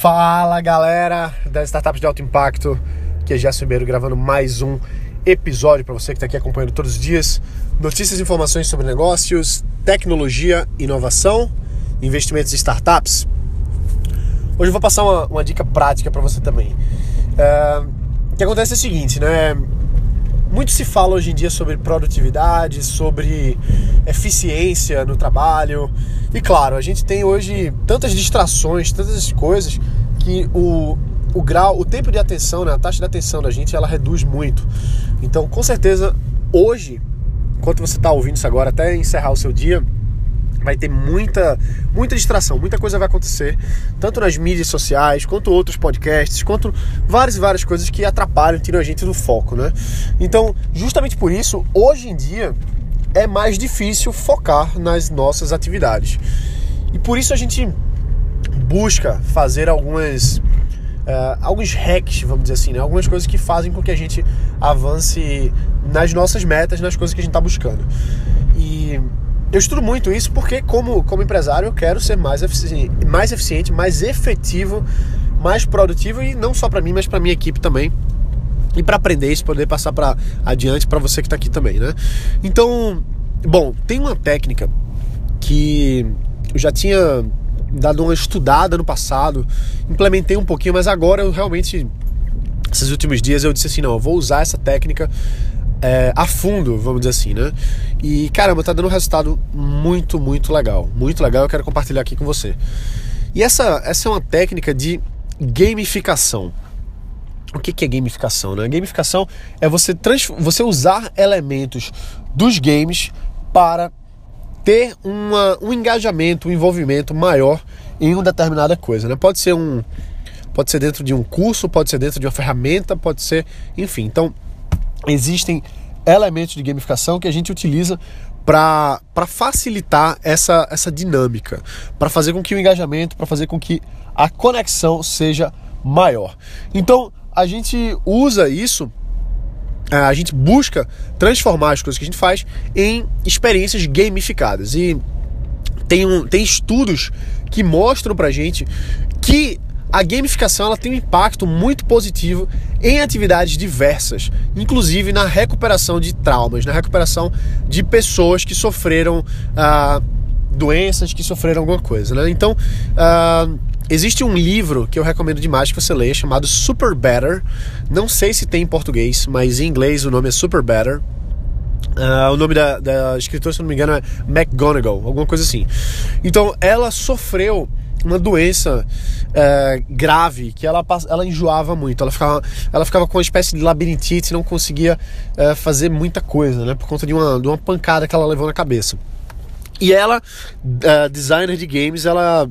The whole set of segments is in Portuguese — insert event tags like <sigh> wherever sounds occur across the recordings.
Fala galera das startups de alto impacto, que é Gerson Ribeiro gravando mais um episódio para você que está aqui acompanhando todos os dias. Notícias e informações sobre negócios, tecnologia, inovação, investimentos em startups. Hoje eu vou passar uma, uma dica prática para você também. É, o que acontece é o seguinte, né? Muito se fala hoje em dia sobre produtividade, sobre eficiência no trabalho. E claro, a gente tem hoje tantas distrações, tantas coisas que o, o grau, o tempo de atenção, né, a taxa de atenção da gente, ela reduz muito. Então, com certeza, hoje, enquanto você está ouvindo isso agora, até encerrar o seu dia, vai ter muita, muita distração, muita coisa vai acontecer, tanto nas mídias sociais, quanto outros podcasts, quanto várias e várias coisas que atrapalham, tiram a gente do foco, né? Então, justamente por isso, hoje em dia é mais difícil focar nas nossas atividades. E por isso a gente busca fazer algumas uh, alguns hacks, vamos dizer assim, né? algumas coisas que fazem com que a gente avance nas nossas metas, nas coisas que a gente está buscando. E eu estudo muito isso porque, como, como empresário, eu quero ser mais eficiente, mais, eficiente, mais efetivo, mais produtivo e não só para mim, mas para minha equipe também. E para aprender isso, poder passar para adiante para você que está aqui também, né? Então, bom, tem uma técnica que eu já tinha dado uma estudada no passado, implementei um pouquinho, mas agora eu realmente, esses últimos dias, eu disse assim: não, eu vou usar essa técnica é, a fundo, vamos dizer assim, né? E caramba, tá dando um resultado muito, muito legal. Muito legal, eu quero compartilhar aqui com você. E essa, essa é uma técnica de gamificação. O que, que é gamificação? Né? Gamificação é você, você usar elementos dos games para ter uma, um engajamento, um envolvimento maior em uma determinada coisa. Né? Pode ser um. Pode ser dentro de um curso, pode ser dentro de uma ferramenta, pode ser. Enfim, então existem elementos de gamificação que a gente utiliza para facilitar essa, essa dinâmica, para fazer com que o engajamento, para fazer com que a conexão seja maior. Então, a gente usa isso, é, a gente busca transformar as coisas que a gente faz em experiências gamificadas. E tem, um, tem estudos que mostram pra gente que a gamificação ela tem um impacto muito positivo em atividades diversas, inclusive na recuperação de traumas, na recuperação de pessoas que sofreram ah, doenças, que sofreram alguma coisa. Né? Então, ah, existe um livro que eu recomendo demais que você leia chamado Super Better. Não sei se tem em português, mas em inglês o nome é Super Better. Uh, o nome da, da escritora, se não me engano, é McGonagall, alguma coisa assim. Então, ela sofreu uma doença é, grave que ela, ela enjoava muito. Ela ficava, ela ficava com uma espécie de labirintite e não conseguia é, fazer muita coisa, né? Por conta de uma, de uma pancada que ela levou na cabeça. E ela, é, designer de games, ela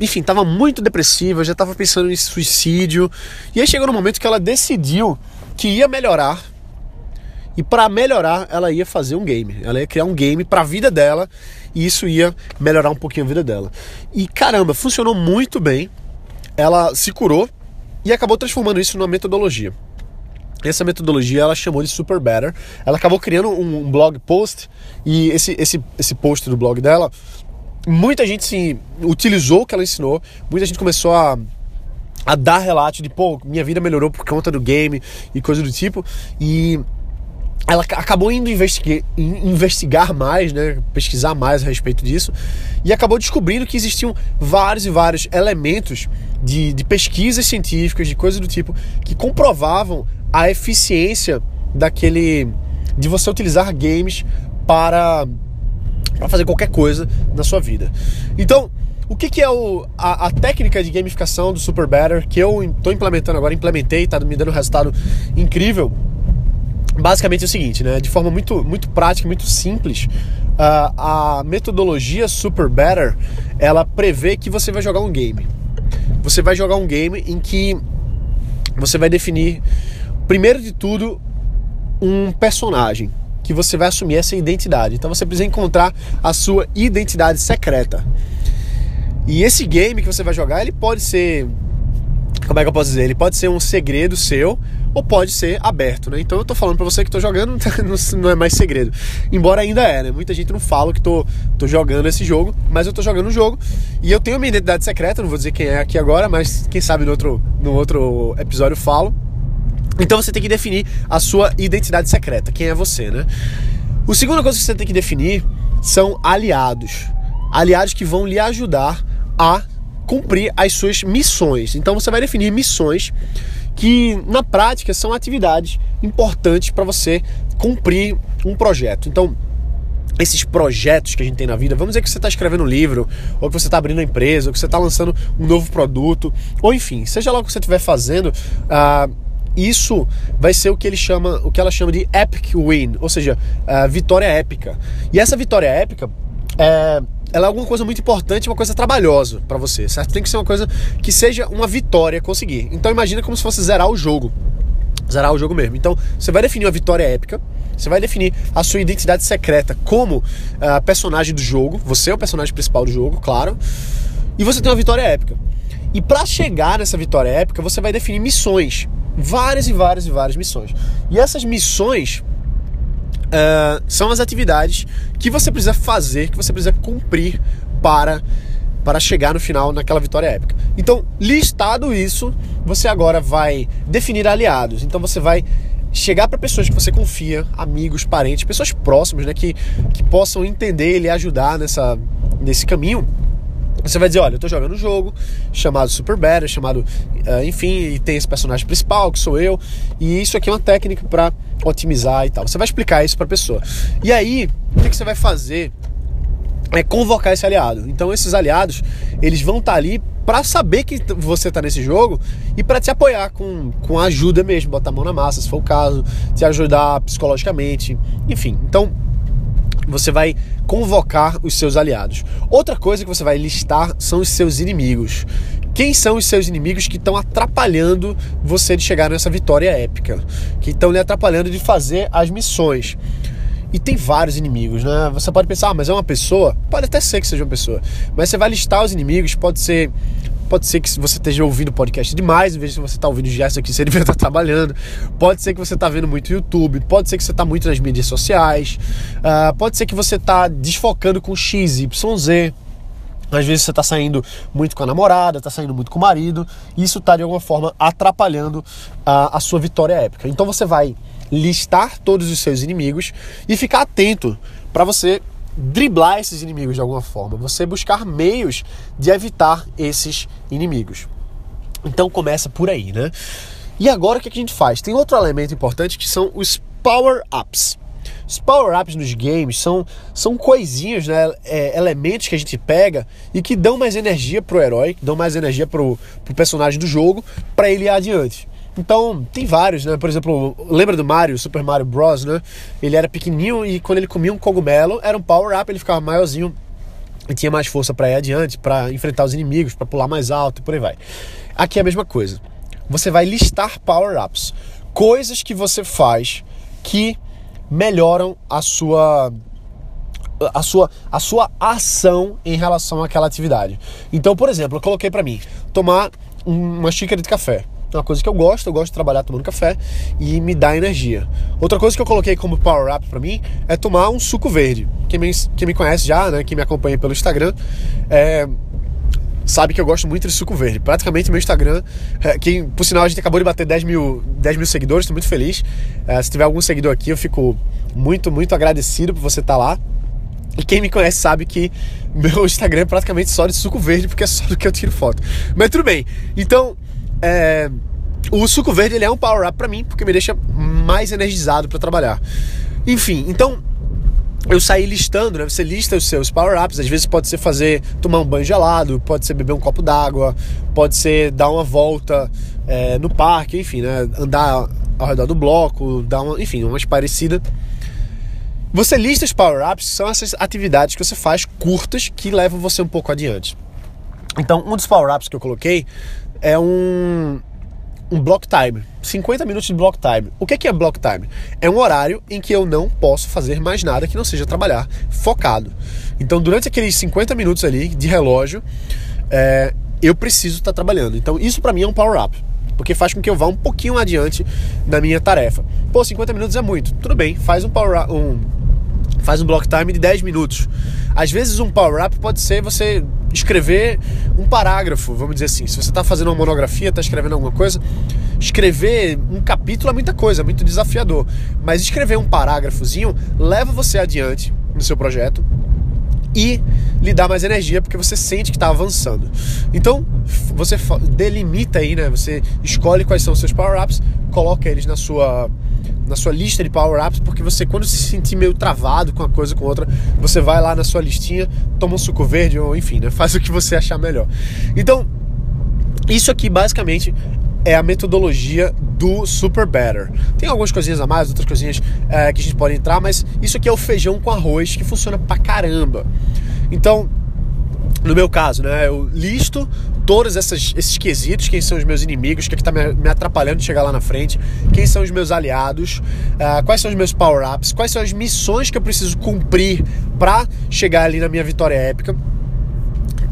enfim, estava muito depressiva, já estava pensando em suicídio. E aí chegou no momento que ela decidiu que ia melhorar. E para melhorar, ela ia fazer um game. Ela ia criar um game para a vida dela e isso ia melhorar um pouquinho a vida dela. E caramba, funcionou muito bem. Ela se curou e acabou transformando isso numa metodologia. Essa metodologia ela chamou de Super Better. Ela acabou criando um blog post e esse, esse, esse post do blog dela, muita gente sim, utilizou o que ela ensinou, muita gente começou a a dar relato de, pô, minha vida melhorou por conta do game e coisa do tipo. E ela acabou indo investigar, mais, né, pesquisar mais a respeito disso, e acabou descobrindo que existiam vários e vários elementos de, de pesquisas científicas, de coisas do tipo, que comprovavam a eficiência daquele. de você utilizar games para, para fazer qualquer coisa na sua vida. Então, o que, que é o, a, a, técnica de gamificação do Super Better que eu estou implementando agora, implementei, está me dando um resultado incrível basicamente é o seguinte, né? De forma muito, muito prática, muito simples, a metodologia Super Better ela prevê que você vai jogar um game. Você vai jogar um game em que você vai definir, primeiro de tudo, um personagem que você vai assumir essa identidade. Então você precisa encontrar a sua identidade secreta. E esse game que você vai jogar, ele pode ser como é que eu posso dizer? Ele pode ser um segredo seu ou pode ser aberto, né? Então eu tô falando para você que tô jogando, <laughs> não é mais segredo. Embora ainda é, né? Muita gente não fala que tô, tô jogando esse jogo, mas eu tô jogando um jogo e eu tenho minha identidade secreta, não vou dizer quem é aqui agora, mas quem sabe no outro, no outro episódio eu falo. Então você tem que definir a sua identidade secreta, quem é você, né? O segunda coisa que você tem que definir são aliados. Aliados que vão lhe ajudar a cumprir as suas missões. Então você vai definir missões que na prática são atividades importantes para você cumprir um projeto. Então, esses projetos que a gente tem na vida, vamos dizer que você está escrevendo um livro, ou que você está abrindo uma empresa, ou que você está lançando um novo produto, ou enfim, seja lá o que você estiver fazendo, uh, isso vai ser o que ele chama, o que ela chama de epic win, ou seja, uh, vitória épica. E essa vitória épica é ela é alguma coisa muito importante, uma coisa trabalhosa para você, certo? Tem que ser uma coisa que seja uma vitória conseguir. Então imagina como se fosse zerar o jogo. Zerar o jogo mesmo. Então você vai definir uma vitória épica, você vai definir a sua identidade secreta como uh, personagem do jogo, você é o personagem principal do jogo, claro, e você tem uma vitória épica. E para chegar nessa vitória épica, você vai definir missões. Várias e várias e várias missões. E essas missões uh, são as atividades que você precisa fazer, que você precisa cumprir para para chegar no final naquela vitória épica. Então, listado isso, você agora vai definir aliados. Então você vai chegar para pessoas que você confia, amigos, parentes, pessoas próximas, né, que, que possam entender e lhe ajudar nessa, nesse caminho você vai dizer, olha, eu tô jogando um jogo chamado Super Better, chamado, uh, enfim, e tem esse personagem principal, que sou eu, e isso aqui é uma técnica para otimizar e tal. Você vai explicar isso pra pessoa. E aí, o que, que você vai fazer? É convocar esse aliado. Então, esses aliados, eles vão estar tá ali para saber que você tá nesse jogo e para te apoiar com, com ajuda mesmo, botar a mão na massa, se for o caso, te ajudar psicologicamente, enfim. Então, você vai convocar os seus aliados. Outra coisa que você vai listar são os seus inimigos. Quem são os seus inimigos que estão atrapalhando você de chegar nessa vitória épica? Que estão lhe atrapalhando de fazer as missões. E tem vários inimigos, né? Você pode pensar, ah, mas é uma pessoa? Pode até ser que seja uma pessoa. Mas você vai listar os inimigos, pode ser Pode ser que você esteja ouvindo podcast demais, em vez de você estar tá ouvindo gestos aqui, você <laughs> devia estar trabalhando. Pode ser que você está vendo muito YouTube, pode ser que você está muito nas mídias sociais, uh, pode ser que você está desfocando com X, Y, Z. Às vezes você está saindo muito com a namorada, está saindo muito com o marido, e isso está de alguma forma atrapalhando a, a sua vitória épica. Então você vai listar todos os seus inimigos e ficar atento para você driblar esses inimigos de alguma forma, você buscar meios de evitar esses inimigos. Então começa por aí, né? E agora o que a gente faz? Tem outro elemento importante que são os power-ups. Os power-ups nos games são, são coisinhas, né? É, elementos que a gente pega e que dão mais energia pro herói, dão mais energia pro, pro personagem do jogo para ele ir adiante. Então, tem vários, né? Por exemplo, lembra do Mario, Super Mario Bros, né? Ele era pequenininho e quando ele comia um cogumelo, era um power-up, ele ficava maiorzinho e tinha mais força para ir adiante, para enfrentar os inimigos, para pular mais alto e por aí vai. Aqui é a mesma coisa. Você vai listar power-ups, coisas que você faz que melhoram a sua a sua, a sua ação em relação àquela atividade. Então, por exemplo, eu coloquei para mim tomar uma xícara de café. É uma coisa que eu gosto, eu gosto de trabalhar tomando café e me dá energia. Outra coisa que eu coloquei como power up para mim é tomar um suco verde. Quem me, quem me conhece já, né, quem me acompanha pelo Instagram, é, sabe que eu gosto muito de suco verde. Praticamente meu Instagram, é, quem, por sinal a gente acabou de bater 10 mil, 10 mil seguidores, estou muito feliz. É, se tiver algum seguidor aqui, eu fico muito, muito agradecido por você estar tá lá. E quem me conhece sabe que <laughs> meu Instagram é praticamente só de suco verde, porque é só do que eu tiro foto. Mas tudo bem. Então, é, o suco verde ele é um power up para mim porque me deixa mais energizado para trabalhar. Enfim, então eu saí listando, né? Você lista os seus power ups. Às vezes pode ser fazer tomar um banho gelado, pode ser beber um copo d'água, pode ser dar uma volta é, no parque, enfim, né? Andar ao redor do bloco, dar uma, enfim, umas parecidas. Você lista os power ups, que são essas atividades que você faz curtas que levam você um pouco adiante. Então, um dos power ups que eu coloquei é um, um block time, 50 minutos de block time. O que é block time? É um horário em que eu não posso fazer mais nada que não seja trabalhar focado. Então, durante aqueles 50 minutos ali de relógio, é, eu preciso estar trabalhando. Então, isso para mim é um power up. porque faz com que eu vá um pouquinho adiante na minha tarefa. Pô, 50 minutos é muito. Tudo bem, faz um power um faz um block time de 10 minutos. Às vezes um power up pode ser você escrever um parágrafo, vamos dizer assim. Se você está fazendo uma monografia, está escrevendo alguma coisa, escrever um capítulo é muita coisa, é muito desafiador. Mas escrever um parágrafozinho leva você adiante no seu projeto e lhe dá mais energia porque você sente que está avançando. Então você delimita aí, né? Você escolhe quais são os seus power ups, coloca eles na sua na sua lista de power-ups, porque você, quando se sentir meio travado com uma coisa com outra, você vai lá na sua listinha, toma um suco verde, ou enfim, né, <laughs> faz o que você achar melhor. Então, isso aqui basicamente é a metodologia do Super Better. Tem algumas coisinhas a mais, outras coisinhas é, que a gente pode entrar, mas isso aqui é o feijão com arroz que funciona pra caramba. Então, no meu caso, né, eu listo todos essas, esses quesitos, quem são os meus inimigos, o que é está me, atrapalhando de chegar lá na frente, quem são os meus aliados, uh, quais são os meus power-ups, quais são as missões que eu preciso cumprir para chegar ali na minha vitória épica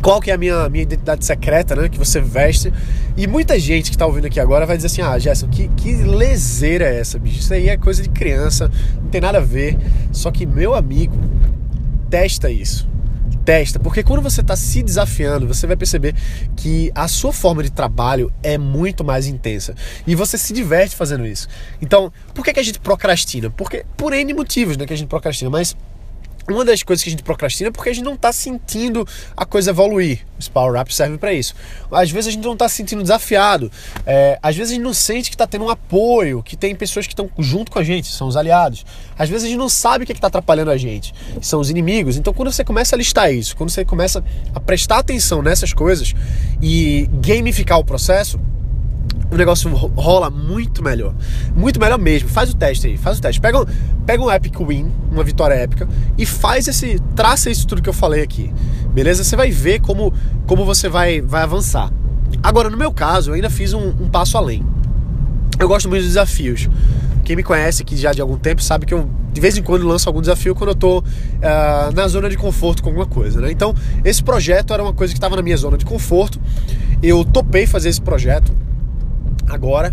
qual que é a minha, minha identidade secreta, né? Que você veste. E muita gente que está ouvindo aqui agora vai dizer assim: ah, Gerson, que, que leseira é essa, bicho? Isso aí é coisa de criança, não tem nada a ver. Só que, meu amigo, testa isso testa, porque quando você está se desafiando, você vai perceber que a sua forma de trabalho é muito mais intensa e você se diverte fazendo isso. Então, por que, que a gente procrastina? Porque por N motivos, né, que a gente procrastina, mas uma das coisas que a gente procrastina é porque a gente não está sentindo a coisa evoluir. Os power ups servem para isso. Às vezes a gente não está se sentindo desafiado. É, às vezes a gente não sente que está tendo um apoio, que tem pessoas que estão junto com a gente, são os aliados. Às vezes a gente não sabe o que é está atrapalhando a gente, são os inimigos. Então quando você começa a listar isso, quando você começa a prestar atenção nessas coisas e gamificar o processo, o negócio rola muito melhor. Muito melhor mesmo. Faz o teste aí, faz o teste. Pega, pega um epic win, uma vitória épica, e faz esse. traça isso tudo que eu falei aqui. Beleza? Você vai ver como, como você vai, vai avançar. Agora, no meu caso, eu ainda fiz um, um passo além. Eu gosto muito de desafios. Quem me conhece aqui já de algum tempo sabe que eu de vez em quando lanço algum desafio quando eu tô uh, na zona de conforto com alguma coisa, né? Então, esse projeto era uma coisa que estava na minha zona de conforto. Eu topei fazer esse projeto agora.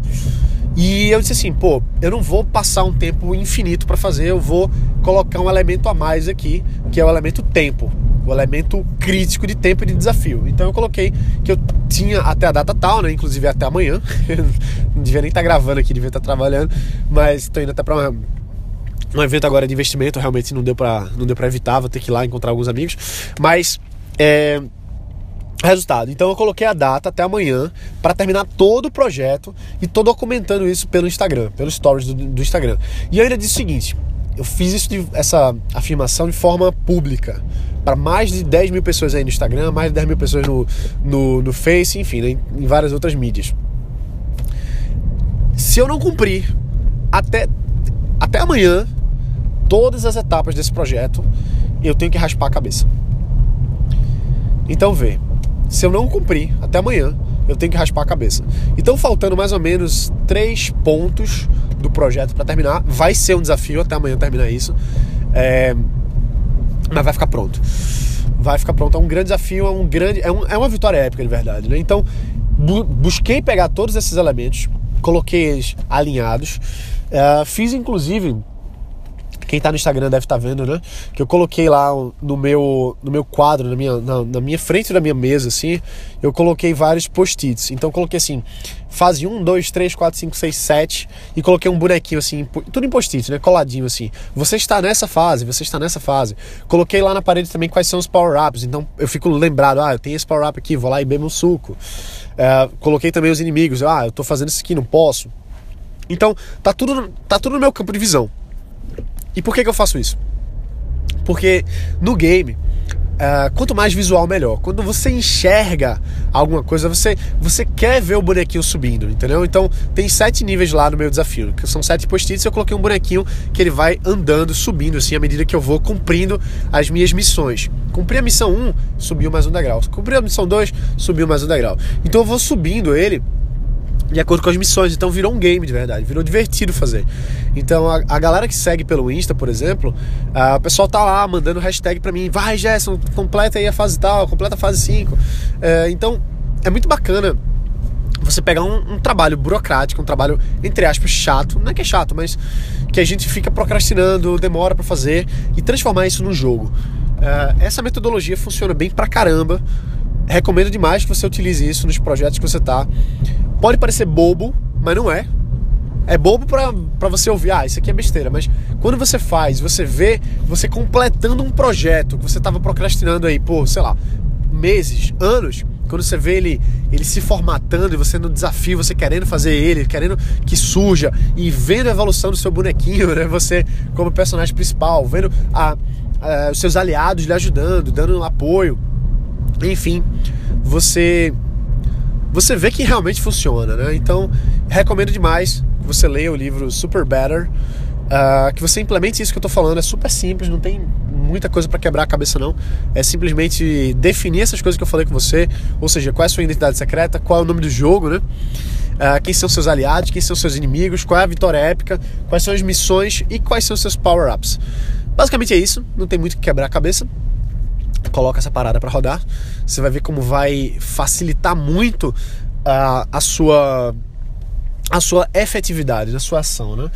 E eu disse assim, pô, eu não vou passar um tempo infinito para fazer, eu vou colocar um elemento a mais aqui, que é o elemento tempo, o elemento crítico de tempo e de desafio. Então eu coloquei que eu tinha até a data tal, né, inclusive até amanhã. <laughs> não devia nem estar tá gravando aqui, devia estar tá trabalhando, mas estou indo até para um evento agora de investimento, realmente não deu para não deu para evitar, vou ter que ir lá encontrar alguns amigos, mas é, Resultado, então eu coloquei a data até amanhã para terminar todo o projeto e tô documentando isso pelo Instagram, pelos stories do, do Instagram. E eu ainda disse o seguinte: eu fiz isso de, essa afirmação de forma pública para mais de 10 mil pessoas aí no Instagram, mais de 10 mil pessoas no, no, no Face, enfim, né, em várias outras mídias. Se eu não cumprir até, até amanhã todas as etapas desse projeto, eu tenho que raspar a cabeça. Então vê, se eu não cumprir até amanhã, eu tenho que raspar a cabeça. Então, faltando mais ou menos três pontos do projeto para terminar, vai ser um desafio até amanhã terminar isso, é... mas vai ficar pronto. Vai ficar pronto. É um grande desafio, é um grande, é, um, é uma vitória épica de verdade. Né? Então, bu busquei pegar todos esses elementos, coloquei eles alinhados, é, fiz inclusive quem tá no Instagram deve estar tá vendo, né? Que eu coloquei lá no meu, no meu quadro, na minha, na, na minha frente da minha mesa, assim, eu coloquei vários post-its. Então coloquei assim, fase 1, 2, 3, 4, 5, 6, 7 e coloquei um bonequinho assim, tudo em post-it, né? Coladinho assim. Você está nessa fase, você está nessa fase. Coloquei lá na parede também quais são os power-ups. Então eu fico lembrado, ah, eu tenho esse power-up aqui, vou lá e bebo um suco. É, coloquei também os inimigos, ah, eu tô fazendo isso aqui, não posso. Então, tá tudo, tá tudo no meu campo de visão. E por que, que eu faço isso? Porque no game, uh, quanto mais visual, melhor. Quando você enxerga alguma coisa, você, você quer ver o bonequinho subindo, entendeu? Então tem sete níveis lá no meu desafio, que são sete post-its. Eu coloquei um bonequinho que ele vai andando, subindo, assim, à medida que eu vou cumprindo as minhas missões. Cumpri a missão 1, subiu mais um degrau. Cumpri a missão 2, subiu mais um degrau. Então eu vou subindo ele de acordo com as missões. Então virou um game de verdade, virou divertido fazer. Então a, a galera que segue pelo Insta, por exemplo, a, o pessoal tá lá mandando hashtag para mim, vai Gerson, completa aí a fase tal, completa a fase 5. É, então é muito bacana você pegar um, um, trabalho burocrático, um trabalho, entre aspas, chato, não é que é chato, mas que a gente fica procrastinando, demora para fazer e transformar isso num jogo. Uh, essa metodologia funciona bem pra caramba. Recomendo demais que você utilize isso nos projetos que você tá. Pode parecer bobo, mas não é. É bobo para você ouvir, ah, isso aqui é besteira, mas quando você faz, você vê você completando um projeto que você estava procrastinando aí por, sei lá, meses, anos, quando você vê ele, ele se formatando e você no desafio, você querendo fazer ele, querendo que surja e vendo a evolução do seu bonequinho, <laughs> né? Você como personagem principal, vendo a, a, os seus aliados lhe ajudando, dando apoio, enfim, você você vê que realmente funciona, né? Então recomendo demais que você leia o livro Super Better, uh, que você implemente isso que eu tô falando, é super simples, não tem muita coisa para quebrar a cabeça não. É simplesmente definir essas coisas que eu falei com você, ou seja, qual é a sua identidade secreta, qual é o nome do jogo, né? Uh, quem são seus aliados, quem são seus inimigos, qual é a vitória épica, quais são as missões e quais são seus power-ups. Basicamente é isso, não tem muito que quebrar a cabeça. Coloca essa parada para rodar, você vai ver como vai facilitar muito uh, a sua a sua efetividade, na sua ação, né?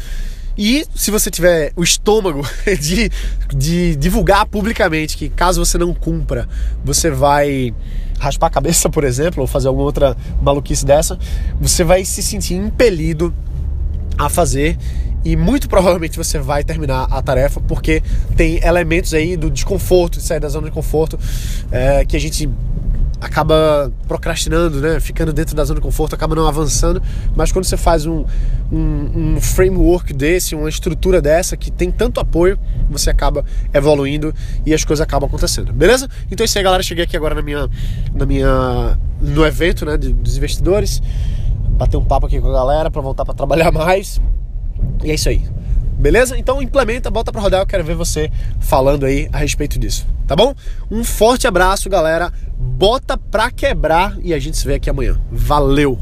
E se você tiver o estômago <laughs> de, de divulgar publicamente que caso você não cumpra, você vai raspar a cabeça, por exemplo, ou fazer alguma outra maluquice dessa, você vai se sentir impelido a fazer e muito provavelmente você vai terminar a tarefa porque tem elementos aí do desconforto, de sair da zona de conforto, é, que a gente acaba procrastinando, né? Ficando dentro da zona de conforto, acaba não avançando. Mas quando você faz um, um, um, framework desse, uma estrutura dessa que tem tanto apoio, você acaba evoluindo e as coisas acabam acontecendo, beleza? Então é isso aí, galera. Cheguei aqui agora na minha, na minha, no evento, né, dos investidores, bater um papo aqui com a galera para voltar para trabalhar <laughs> mais. E é isso aí. Beleza? Então implementa, bota para rodar, eu quero ver você falando aí a respeito disso, tá bom? Um forte abraço, galera bota pra quebrar e a gente se vê aqui amanhã. Valeu!